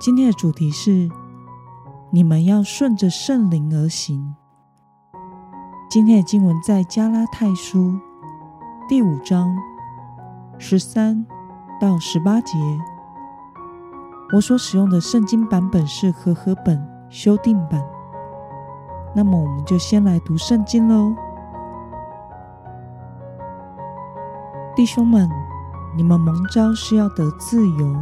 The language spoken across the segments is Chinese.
今天的主题是：你们要顺着圣灵而行。今天的经文在加拉太书第五章十三到十八节。我所使用的圣经版本是和合本修订版。那么，我们就先来读圣经喽。弟兄们，你们蒙召是要得自由，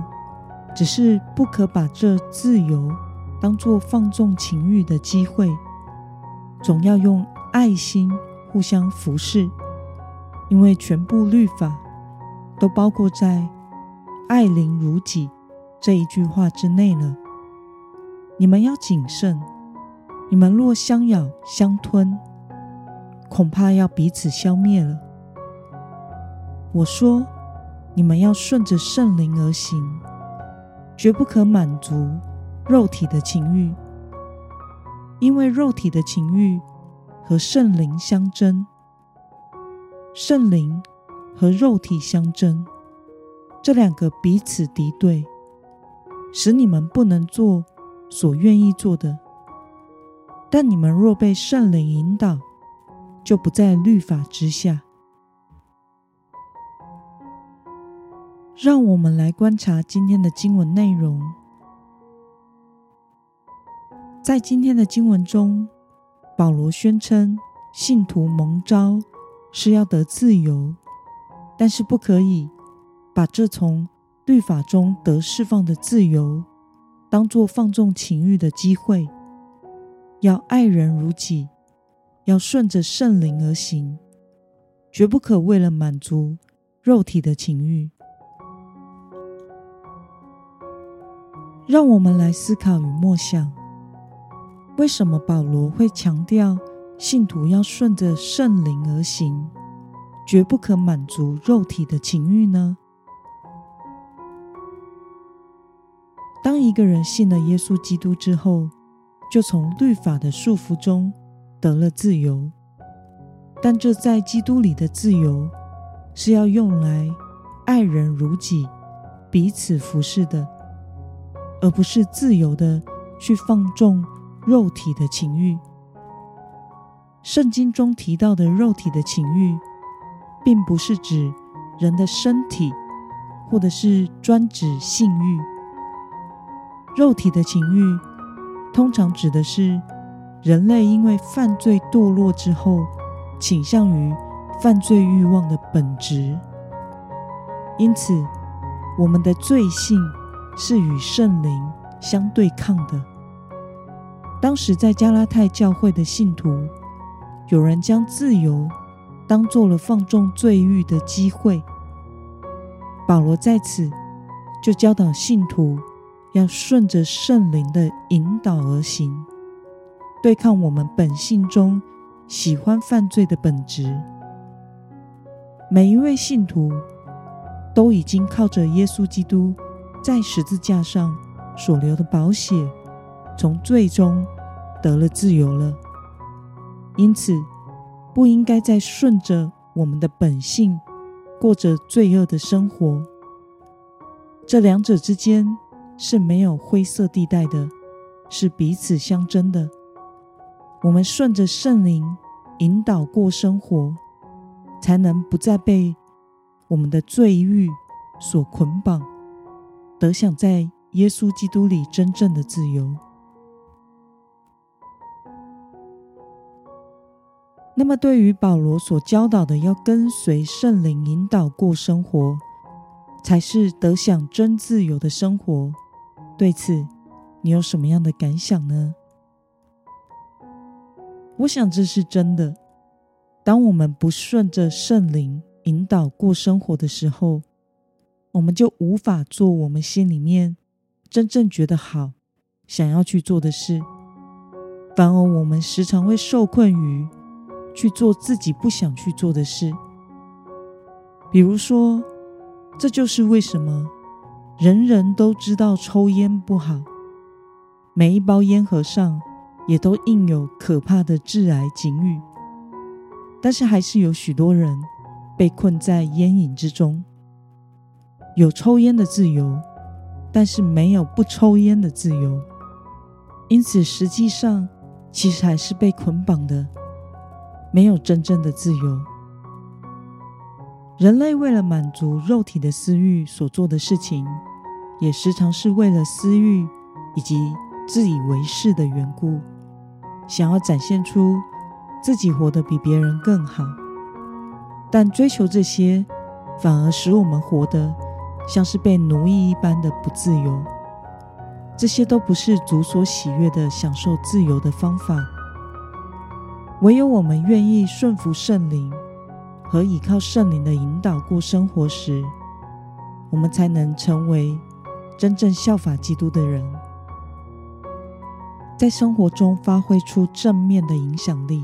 只是不可把这自由当作放纵情欲的机会，总要用爱心互相服侍，因为全部律法都包括在“爱邻如己”这一句话之内了。你们要谨慎。你们若相咬相吞，恐怕要彼此消灭了。我说，你们要顺着圣灵而行，绝不可满足肉体的情欲，因为肉体的情欲和圣灵相争，圣灵和肉体相争，这两个彼此敌对，使你们不能做所愿意做的。但你们若被圣灵引导，就不在律法之下。让我们来观察今天的经文内容。在今天的经文中，保罗宣称信徒蒙召是要得自由，但是不可以把这从律法中得释放的自由，当作放纵情欲的机会。要爱人如己，要顺着圣灵而行，绝不可为了满足肉体的情欲。让我们来思考与默想：为什么保罗会强调信徒要顺着圣灵而行，绝不可满足肉体的情欲呢？当一个人信了耶稣基督之后，就从律法的束缚中得了自由，但这在基督里的自由是要用来爱人如己、彼此服侍的，而不是自由的去放纵肉体的情欲。圣经中提到的肉体的情欲，并不是指人的身体，或者是专指性欲。肉体的情欲。通常指的是人类因为犯罪堕落之后，倾向于犯罪欲望的本质。因此，我们的罪性是与圣灵相对抗的。当时在加拉太教会的信徒，有人将自由当做了放纵罪欲的机会。保罗在此就教导信徒。要顺着圣灵的引导而行，对抗我们本性中喜欢犯罪的本质。每一位信徒都已经靠着耶稣基督在十字架上所流的宝血，从罪中得了自由了。因此，不应该再顺着我们的本性过着罪恶的生活。这两者之间。是没有灰色地带的，是彼此相争的。我们顺着圣灵引导过生活，才能不再被我们的罪欲所捆绑，得享在耶稣基督里真正的自由。那么，对于保罗所教导的，要跟随圣灵引导过生活，才是得享真自由的生活。对此，你有什么样的感想呢？我想这是真的。当我们不顺着圣灵引导过生活的时候，我们就无法做我们心里面真正觉得好、想要去做的事，反而我们时常会受困于去做自己不想去做的事。比如说，这就是为什么人人都知道抽烟不好，每一包烟盒上也都印有可怕的致癌警语，但是还是有许多人被困在烟瘾之中。有抽烟的自由，但是没有不抽烟的自由，因此实际上其实还是被捆绑的，没有真正的自由。人类为了满足肉体的私欲所做的事情，也时常是为了私欲以及自以为是的缘故，想要展现出自己活得比别人更好。但追求这些，反而使我们活得像是被奴役一般的不自由。这些都不是主所喜悦的享受自由的方法。唯有我们愿意顺服圣灵。和依靠圣灵的引导过生活时，我们才能成为真正效法基督的人，在生活中发挥出正面的影响力。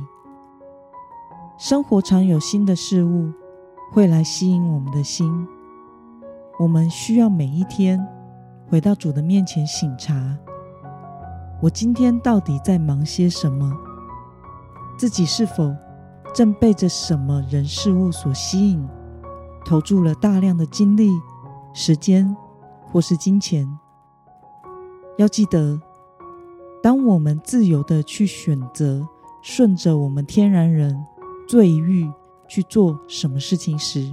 生活常有新的事物会来吸引我们的心，我们需要每一天回到主的面前省察：我今天到底在忙些什么？自己是否？正被着什么人事物所吸引，投注了大量的精力、时间或是金钱。要记得，当我们自由的去选择顺着我们天然人罪欲去做什么事情时，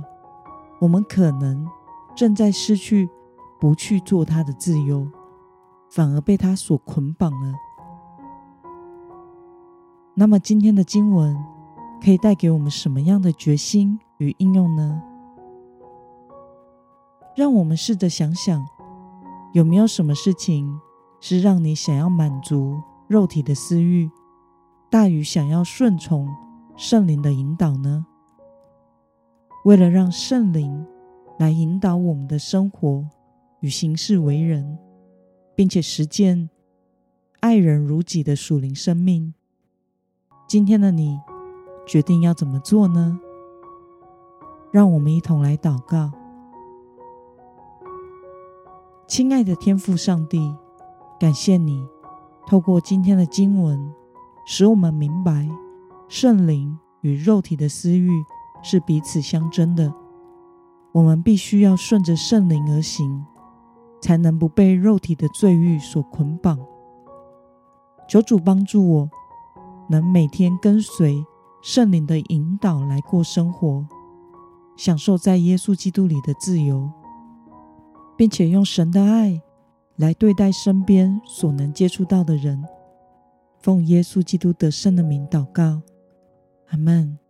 我们可能正在失去不去做它的自由，反而被它所捆绑了。那么，今天的经文。可以带给我们什么样的决心与应用呢？让我们试着想想，有没有什么事情是让你想要满足肉体的私欲，大于想要顺从圣灵的引导呢？为了让圣灵来引导我们的生活与行事为人，并且实践爱人如己的属灵生命，今天的你。决定要怎么做呢？让我们一同来祷告。亲爱的天父上帝，感谢你透过今天的经文，使我们明白圣灵与肉体的私欲是彼此相争的。我们必须要顺着圣灵而行，才能不被肉体的罪欲所捆绑。求主帮助我，能每天跟随。圣灵的引导来过生活，享受在耶稣基督里的自由，并且用神的爱来对待身边所能接触到的人。奉耶稣基督得胜的名祷告，阿门。